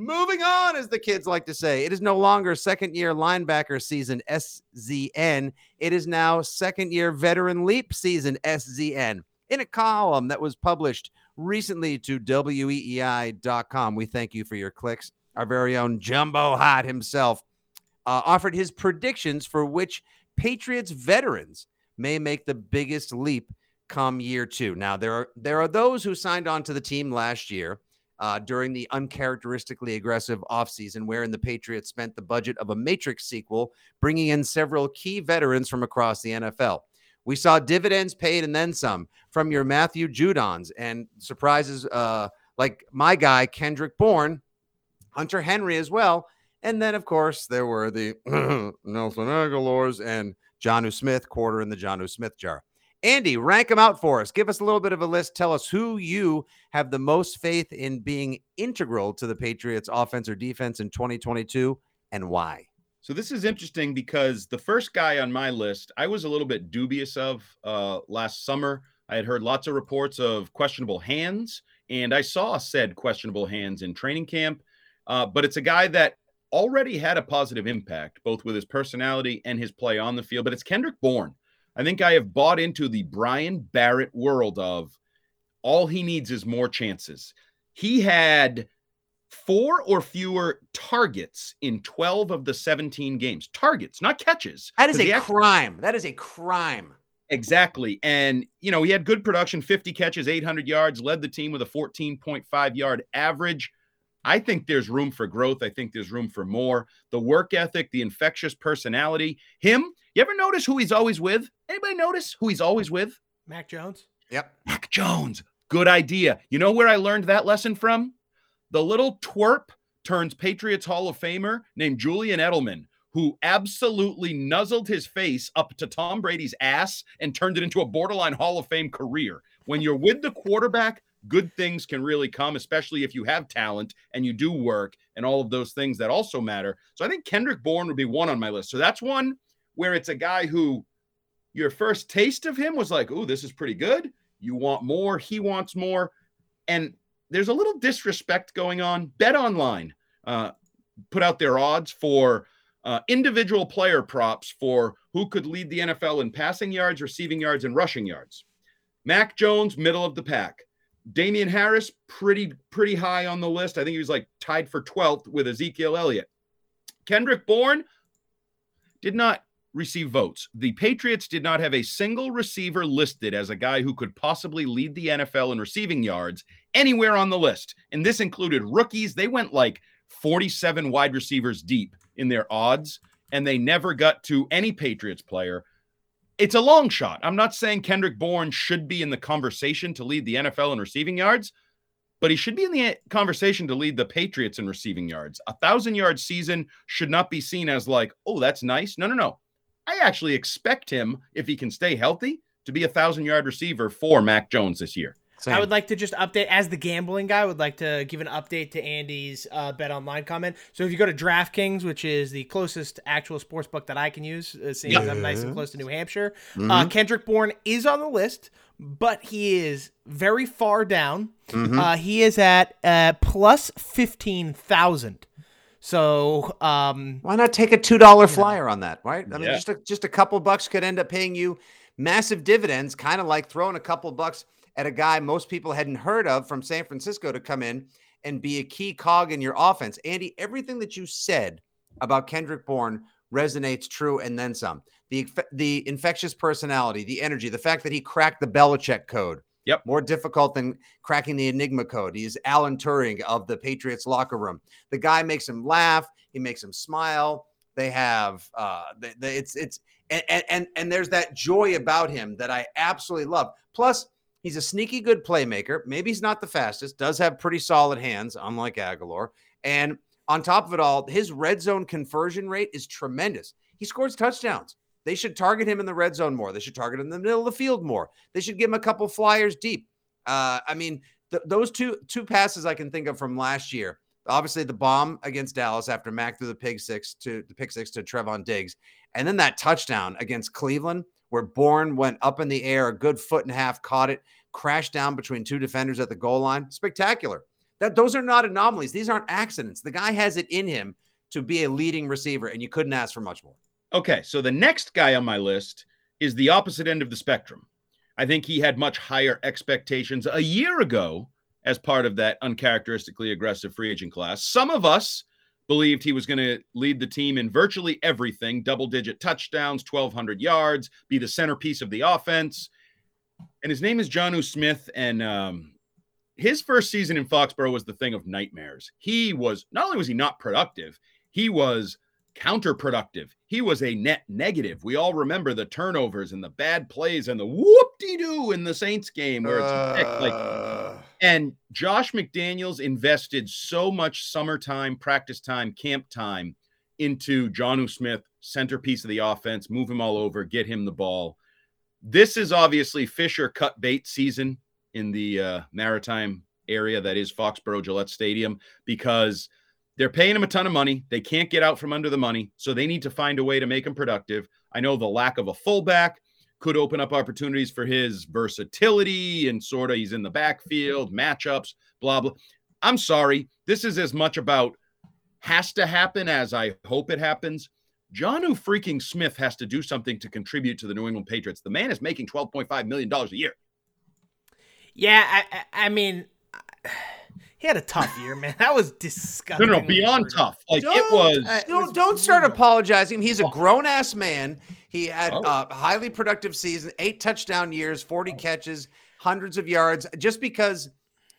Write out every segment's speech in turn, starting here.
Moving on, as the kids like to say, it is no longer second year linebacker season SZN. It is now second year veteran leap season SZN. In a column that was published recently to weei.com, we thank you for your clicks. Our very own Jumbo Hart himself uh, offered his predictions for which Patriots veterans may make the biggest leap come year two. Now there are there are those who signed on to the team last year uh, during the uncharacteristically aggressive offseason, wherein the Patriots spent the budget of a Matrix sequel, bringing in several key veterans from across the NFL. We saw dividends paid and then some from your Matthew Judons and surprises uh, like my guy, Kendrick Bourne, Hunter Henry as well. And then, of course, there were the Nelson Agholors and Jonnu Smith, quarter in the Jonnu Smith jar. Andy, rank them out for us. Give us a little bit of a list. Tell us who you have the most faith in being integral to the Patriots offense or defense in 2022 and why. So this is interesting because the first guy on my list, I was a little bit dubious of uh, last summer. I had heard lots of reports of questionable hands, and I saw said questionable hands in training camp. Uh, but it's a guy that already had a positive impact, both with his personality and his play on the field. But it's Kendrick Bourne. I think I have bought into the Brian Barrett world of all he needs is more chances. He had four or fewer targets in 12 of the 17 games. Targets, not catches. That is a actually- crime. That is a crime. Exactly. And, you know, he had good production 50 catches, 800 yards, led the team with a 14.5 yard average. I think there's room for growth. I think there's room for more. The work ethic, the infectious personality. Him, you ever notice who he's always with? Anybody notice who he's always with? Mac Jones. Yep. Mac Jones. Good idea. You know where I learned that lesson from? The little twerp turns Patriots Hall of Famer named Julian Edelman, who absolutely nuzzled his face up to Tom Brady's ass and turned it into a borderline Hall of Fame career. When you're with the quarterback, good things can really come, especially if you have talent and you do work and all of those things that also matter. So I think Kendrick Bourne would be one on my list. So that's one where it's a guy who your first taste of him was like, oh, this is pretty good. You want more. He wants more. And there's a little disrespect going on. Bet online uh, put out their odds for uh, individual player props for who could lead the NFL in passing yards, receiving yards, and rushing yards. Mac Jones, middle of the pack. Damien Harris, pretty pretty high on the list. I think he was like tied for 12th with Ezekiel Elliott. Kendrick Bourne did not receive votes. The Patriots did not have a single receiver listed as a guy who could possibly lead the NFL in receiving yards anywhere on the list. And this included rookies. They went like 47 wide receivers deep in their odds, and they never got to any Patriots player. It's a long shot. I'm not saying Kendrick Bourne should be in the conversation to lead the NFL in receiving yards, but he should be in the uh, conversation to lead the Patriots in receiving yards. A thousand yard season should not be seen as like, oh, that's nice. No, no, no. I actually expect him, if he can stay healthy, to be a thousand yard receiver for Mac Jones this year. Same. I would like to just update as the gambling guy. I would like to give an update to Andy's uh, bet online comment. So if you go to DraftKings, which is the closest actual sports book that I can use, uh, seeing yeah. as I'm nice and close to New Hampshire, uh, mm-hmm. uh, Kendrick Bourne is on the list, but he is very far down. Mm-hmm. Uh, he is at uh, plus fifteen thousand. So um, why not take a two dollar flyer know. on that? Right? I mean, just a, just a couple bucks could end up paying you massive dividends. Kind of like throwing a couple bucks at a guy most people hadn't heard of from San Francisco to come in and be a key cog in your offense. Andy, everything that you said about Kendrick Bourne resonates true and then some. The the infectious personality, the energy, the fact that he cracked the Belichick code Yep. More difficult than cracking the Enigma code. He's Alan Turing of the Patriots locker room. The guy makes him laugh. He makes him smile. They have uh the, the, it's it's and, and and there's that joy about him that I absolutely love. Plus, he's a sneaky good playmaker. Maybe he's not the fastest, does have pretty solid hands, unlike Agholor. And on top of it all, his red zone conversion rate is tremendous. He scores touchdowns. They should target him in the red zone more. They should target him in the middle of the field more. They should give him a couple flyers deep. Uh, I mean, th- those two two passes I can think of from last year. Obviously, the bomb against Dallas after Mac threw the pig six to the pick six to Trevon Diggs, and then that touchdown against Cleveland where Bourne went up in the air, a good foot and a half, caught it, crashed down between two defenders at the goal line. Spectacular. That those are not anomalies. These aren't accidents. The guy has it in him to be a leading receiver, and you couldn't ask for much more. Okay, so the next guy on my list is the opposite end of the spectrum. I think he had much higher expectations a year ago as part of that uncharacteristically aggressive free agent class. Some of us believed he was going to lead the team in virtually everything double digit touchdowns, 1,200 yards, be the centerpiece of the offense. And his name is Jonnu Smith. And um, his first season in Foxborough was the thing of nightmares. He was not only was he not productive, he was counterproductive. He was a net negative. We all remember the turnovers and the bad plays and the whoop de doo in the Saints game where it's uh... like. And Josh McDaniels invested so much summertime, practice time, camp time into Jonnu Smith, centerpiece of the offense, move him all over, get him the ball. This is obviously Fisher cut bait season in the uh, maritime area that is Foxborough Gillette Stadium because they're paying him a ton of money. They can't get out from under the money, so they need to find a way to make him productive. I know the lack of a fullback could open up opportunities for his versatility and sort of he's in the backfield, matchups, blah, blah. I'm sorry. This is as much about has to happen as I hope it happens. Jonnu freaking Smith has to do something to contribute to the New England Patriots. The man is making $12.5 million a year. Yeah, I, I mean, he had a tough year, man. That was disgusting. No, no, beyond tough. Like don't, it was. Uh, don't, was don't start apologizing. He's a grown ass man. He had oh. a highly productive season, eight touchdown years, forty catches, hundreds of yards. Just because,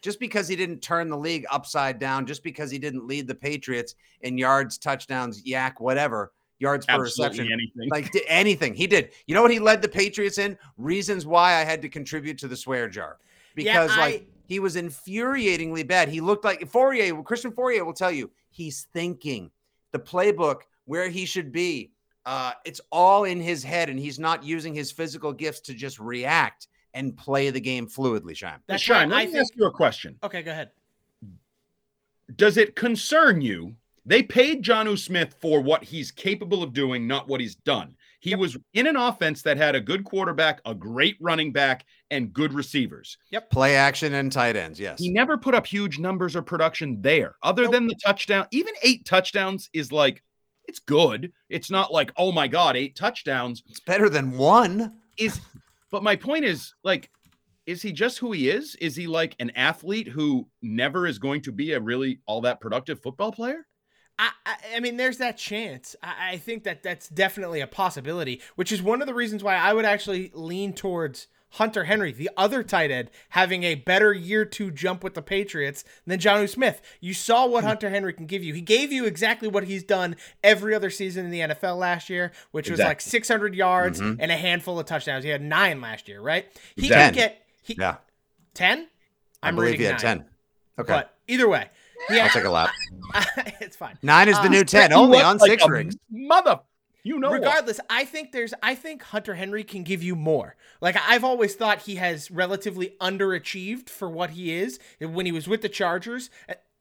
just because he didn't turn the league upside down, just because he didn't lead the Patriots in yards, touchdowns, YAC, whatever yards per reception. Anything. Like anything. He did. You know what he led the Patriots in? Reasons why I had to contribute to the swear jar. Because yeah, I, like he was infuriatingly bad. He looked like Fauria, Christian Fauria will tell you, he's thinking the playbook where he should be. Uh, it's all in his head, and he's not using his physical gifts to just react and play the game fluidly, Scheim. That's Scheim, let I me think... ask you a question. Okay, go ahead. Does it concern you? They paid Jonnu Smith for what he's capable of doing, not what he's done. He yep. was in an offense that had a good quarterback, a great running back, and good receivers. Yep. Play action and tight ends. Yes. He never put up huge numbers or production there, other nope. than the touchdown. Even eight touchdowns is like, it's good. It's not like, oh my God, eight touchdowns. It's better than one. Is, but my point is, like, is he just who he is? Is he like an athlete who never is going to be a really all that productive football player? I, I, mean, there's that chance. I, I think that that's definitely a possibility, which is one of the reasons why I would actually lean towards Hunter Henry, the other tight end, having a better year two jump with the Patriots than Jonnu Smith. You saw what hmm. Hunter Henry can give you. He gave you exactly what he's done every other season in the NFL last year, which exactly. was like 600 yards mm-hmm. and a handful of touchdowns. He had nine last year, right? He exactly. can get he, yeah 10. I'm I believe he had nine. 10. Okay. But either way, yeah, I'll take a lap. it's fine. Nine is the uh, new ten, only on like six rings. Mother, you know. Regardless, what? I think there's. I think Hunter Henry can give you more. Like I've always thought, he has relatively underachieved for what he is when he was with the Chargers.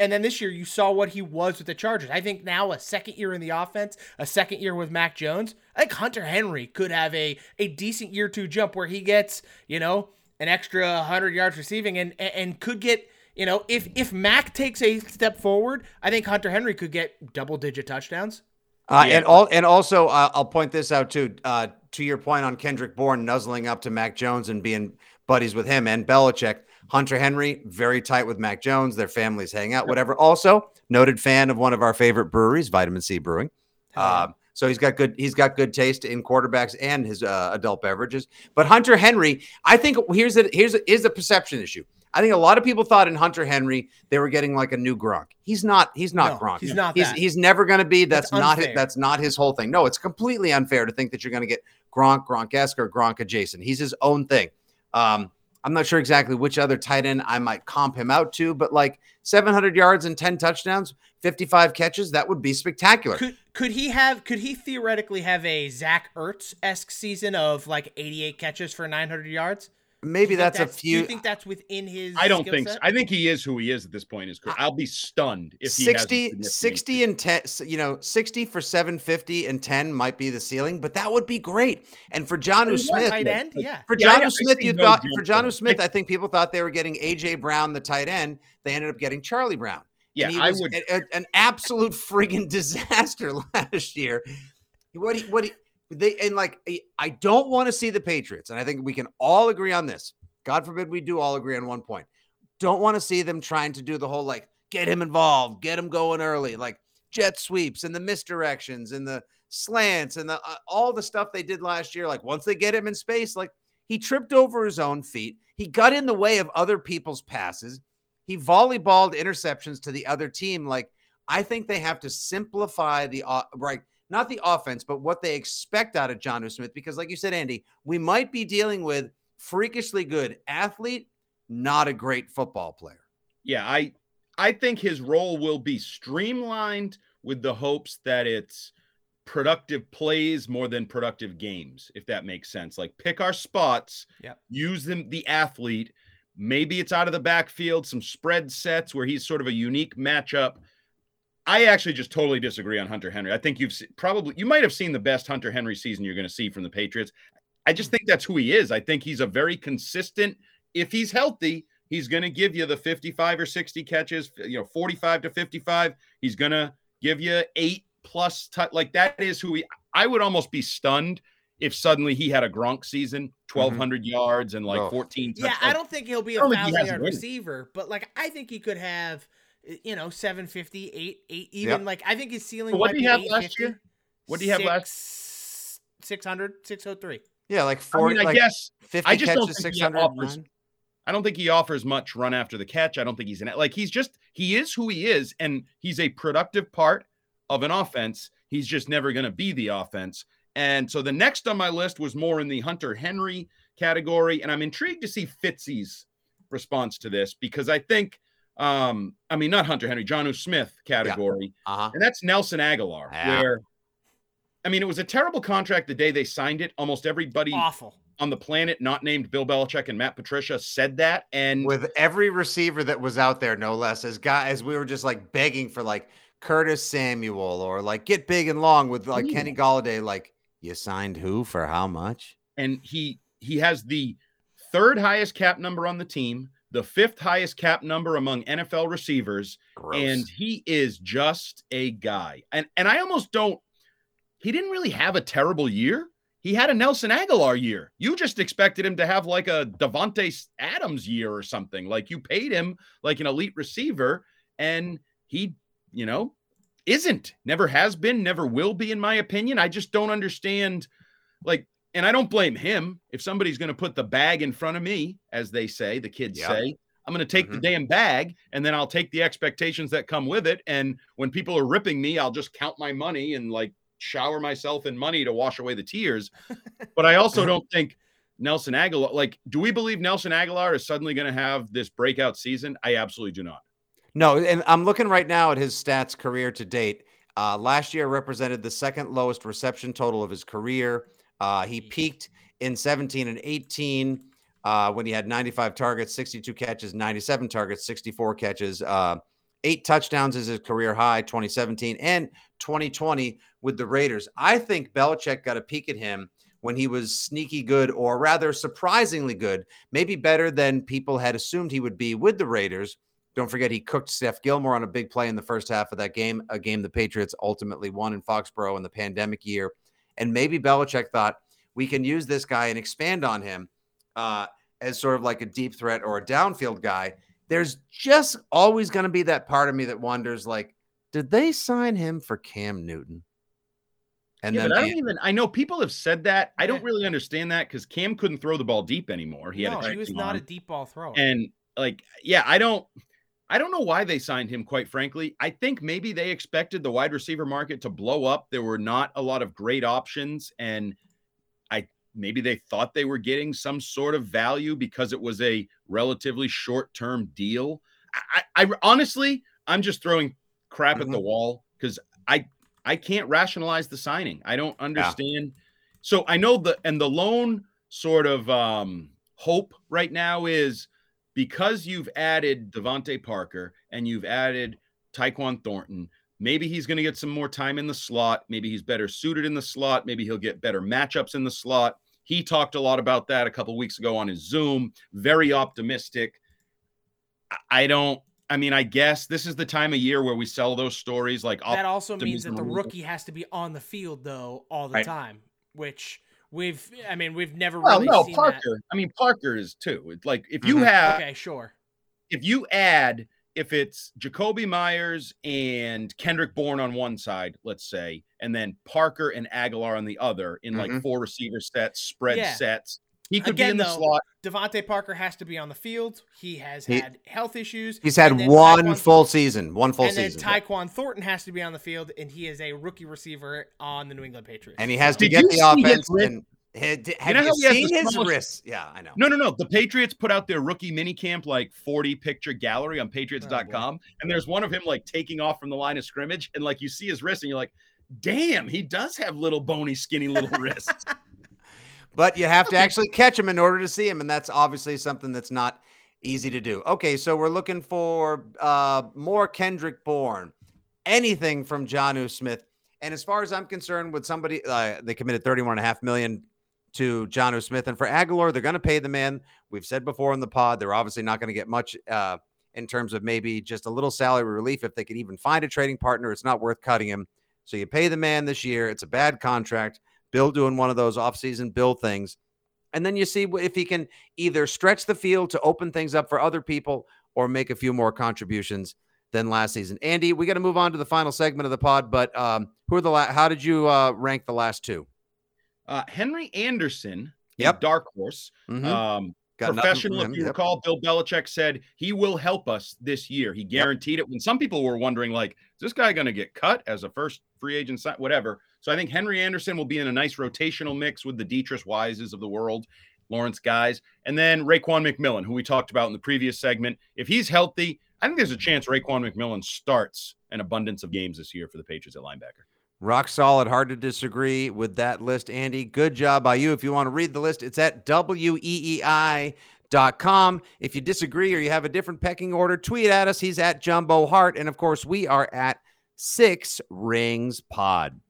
And then this year, you saw what he was with the Chargers. I think now a second year in the offense, a second year with Mac Jones. I think Hunter Henry could have a a decent year two jump where he gets you know an extra hundred yards receiving and and could get you know, if if Mac takes a step forward, I think Hunter Henry could get double digit touchdowns. Uh, yeah. And all and also, uh, I'll point this out too. Uh, to your point on Kendrick Bourne nuzzling up to Mac Jones and being buddies with him and Belichick. Hunter Henry very tight with Mac Jones. Their families hang out, whatever. Also, noted fan of one of our favorite breweries, Vitamin Sea Brewing. Uh, so he's got good he's got good taste in quarterbacks and his uh, adult beverages. But Hunter Henry, I think here's a here's a, is a perception issue. I think a lot of people thought in Hunter Henry they were getting like a new Gronk. He's not. He's not no, Gronk. He's not. He's, that. he's never going to be. That's, that's not. His, that's not his whole thing. No, it's completely unfair to think that you're going to get Gronk, Gronk-esque, or Gronk adjacent. He's his own thing. Um, I'm not sure exactly which other tight end I might comp him out to, but like 700 yards and 10 touchdowns, 55 catches, that would be spectacular. Could, could he have? Could he theoretically have a Zach Ertz esque season of like 88 catches for 900 yards? Maybe Do you think that's a few. Do you think that's within his? I don't skill think so. I think he is who he is at this point in his career. I'll be stunned if he has 60 60 and ten. you know 60 for 750 and 10 might be the ceiling but that would be great and for John He's Smith tight end. Yeah. for Yeah, John know. I Smith you no thought for John ball. Smith I think people thought they were getting AJ Brown the tight end they ended up getting Charlie Brown Yeah, and he I was would. a- a- an absolute friggin' disaster last year what he what he they and like I- don't want to see the Patriots and I think we can all agree on this God forbid we do all agree on one point don't want to see them trying to do the whole like get him involved, get him going early, like jet sweeps and the misdirections and the slants and the uh, all the stuff they did last year. Like once they get him in space, like he tripped over his own feet, he got in the way of other people's passes, he volleyballed interceptions to the other team. Like I think they have to simplify the uh, right. Not the offense, but what they expect out of Jonnu Smith. Because, like you said, Andy, we might be dealing with freakishly good athlete, not a great football player. Yeah, I I think his role will be streamlined with the hopes that it's productive plays more than productive games, if that makes sense. Like pick our spots, Yep. use them the athlete. Maybe it's out of the backfield, some spread sets where he's sort of a unique matchup. I actually just totally disagree on Hunter Henry. I think you've se- probably you might have seen the best Hunter Henry season you're going to see from the Patriots. I just think that's who he is. I think he's a very consistent. If he's healthy, he's going to give you the 55 or 60 catches, you know, 45 to 55. He's going to give you eight plus. tou- like that is who he. I would almost be stunned if suddenly he had a Gronk season, 1,200 mm-hmm. yards and like Oh. 14. Yeah, I don't think he'll be a I don't think he thousand yard it receiver, but like I think he could have, you know, 750, 8, 8 even Yep. like I think his ceiling. But what might did he have last year? What do you have last? six- 600, 603. Yeah, like I four, mean, I like guess 50 I just don't think he 600. offers- I don't think he offers much run after the catch. I don't think he's an like he's just he is who he is, and he's a productive part of an offense. He's just never going to be the offense. And so the next on my list was more in the Hunter Henry category, and I'm intrigued to see Fitzy's response to this because I think, um, I mean, not Hunter Henry, Jonnu Smith category, Uh-huh. and that's Nelson Agholor, Yeah. where. I mean, it was a terrible contract the day they signed it. Almost everybody Awful. on the planet, not named Bill Belichick and Matt Patricia, said that. And With every receiver that was out there, no less, as guys, we were just like begging for like Curtis Samuel or like get big and long with like Ooh. Kenny Golladay. Like, you signed who for how much? and he he has the third highest cap number on the team, the fifth highest cap number among NFL receivers, Gross. and he is just a guy. And and I almost don't. He didn't really have a terrible year. He had a Nelson Agholor year. You just expected him to have like a Davante Adams year or something. Like you paid him like an elite receiver, and he, you know, isn't. Never has been. Never will be, in my opinion. I just don't understand. Like, and I don't blame him. If somebody's going to put the bag in front of me, as they say, the kids Yeah. say, I'm going to take the Mhm. damn bag and then I'll take the expectations that come with it. And when people are ripping me, I'll just count my money and like shower myself in money to wash away the tears. but I also don't think Nelson Agholor, like, do we believe Nelson Agholor is suddenly going to have this breakout season? I absolutely do not. No, and I'm looking right now at his stats career to date. Uh, last year represented the second lowest reception total of his career. Uh, he peaked in 17 and 18 uh, when he had 95 targets, 62 catches, 97 targets, 64 catches, uh, eight touchdowns is his career high, 2017 and 2020 with the Raiders. I think Belichick got a peek at him when he was sneaky good, or rather surprisingly good, maybe better than people had assumed he would be with the Raiders. Don't forget, he cooked Steph Gilmore on a big play in the first half of that game, a game the Patriots ultimately won in Foxborough in the pandemic year. And maybe Belichick thought we can use this guy and expand on him uh, as sort of like a deep threat or a downfield guy. There's just always going to be that part of me that wonders, like, did they sign him for Cam Newton? And yeah, then but I don't even, I know people have said that. I don't really understand that because Cam couldn't throw the ball deep anymore. He had a he was check not a deep ball thrower. And like, yeah, I don't, I don't know why they signed him. Quite frankly, I think maybe they expected the wide receiver market to blow up. There were not a lot of great options, and I maybe they thought they were getting some sort of value because it was a relatively short term deal. I, I, I honestly, I'm just throwing crap at the wall because I I can't rationalize the signing. I don't understand. So I know the and the lone sort of um hope right now is because you've added DeVante Parker and you've added Tyquan Thornton, maybe he's going to get some more time in the slot. Maybe he's better suited in the slot. Maybe he'll get better matchups in the slot. He talked a lot about that a couple weeks ago on his Zoom. Very optimistic. I don't. I mean, I guess this is the time of year where we sell those stories. Like that also means that the rookie has to be on the field though all the right. time, which we've. I mean, we've never well, really. no, Parker. That. I mean, Parker is too. It's like if you mm-hmm. have okay, sure. If you add if it's Jakobi Meyers and Kendrick Bourne on one side, let's say, and then Parker and Agholor on the other in mm-hmm. like four receiver sets, spread yeah. sets. He could Again, be in the though, slot. DeVante Parker has to be on the field. He has he, had health issues. He's had one Tyquan, full season. One full and season. And then Tyquan Thornton has to be on the field, and he is a rookie receiver on the New England Patriots. And he has to get the offense. And, have you, know you seen his smallest... wrists? Yeah, I know. No, no, no. The Patriots put out their rookie mini camp like 40 picture gallery on patriots.com. Oh, and there's one of him like taking off from the line of scrimmage. And like you see his wrist and you're like, damn, he does have little bony, skinny little wrists. But you have to actually catch him in order to see him. And that's obviously something that's not easy to do. Okay, so we're looking for uh, more Kendrick Bourne, anything from Jonnu Smith. And as far as I'm concerned, with somebody, uh, they committed 31 and a half million to Jonnu Smith. And for Agholor, they're going to pay the man. We've said before in the pod, they're obviously not going to get much uh, in terms of maybe just a little salary relief. If they could even find a trading partner, it's not worth cutting him. So you pay the man this year. It's a bad contract. Bill doing one of those offseason bill things. And then you see if he can either stretch the field to open things up for other people or make a few more contributions than last season. Andy, we got to move on to the final segment of the pod, but um, who are the la- how did you uh, rank the last two? Uh, Henry Anderson, yep. dark horse, mm-hmm. um, Got professional. If you yep. recall, Bill Belichick said he will help us this year. He guaranteed yep. it. When some people were wondering, like, is this guy going to get cut as a first free agent? Whatever. So I think Henry Anderson will be in a nice rotational mix with the Deatrich Wises of the world, Lawrence Guys, and then Raekwon McMillan, who we talked about in the previous segment. If he's healthy, I think there's a chance Raekwon McMillan starts an abundance of games this year for the Patriots at linebacker. Rock solid. Hard to disagree with that list, Andy. Good job by you. If you want to read the list, it's at weei.com. If you disagree or you have a different pecking order, tweet at us. He's at Jumbo Hart. And of course, we are at Six Rings Pod.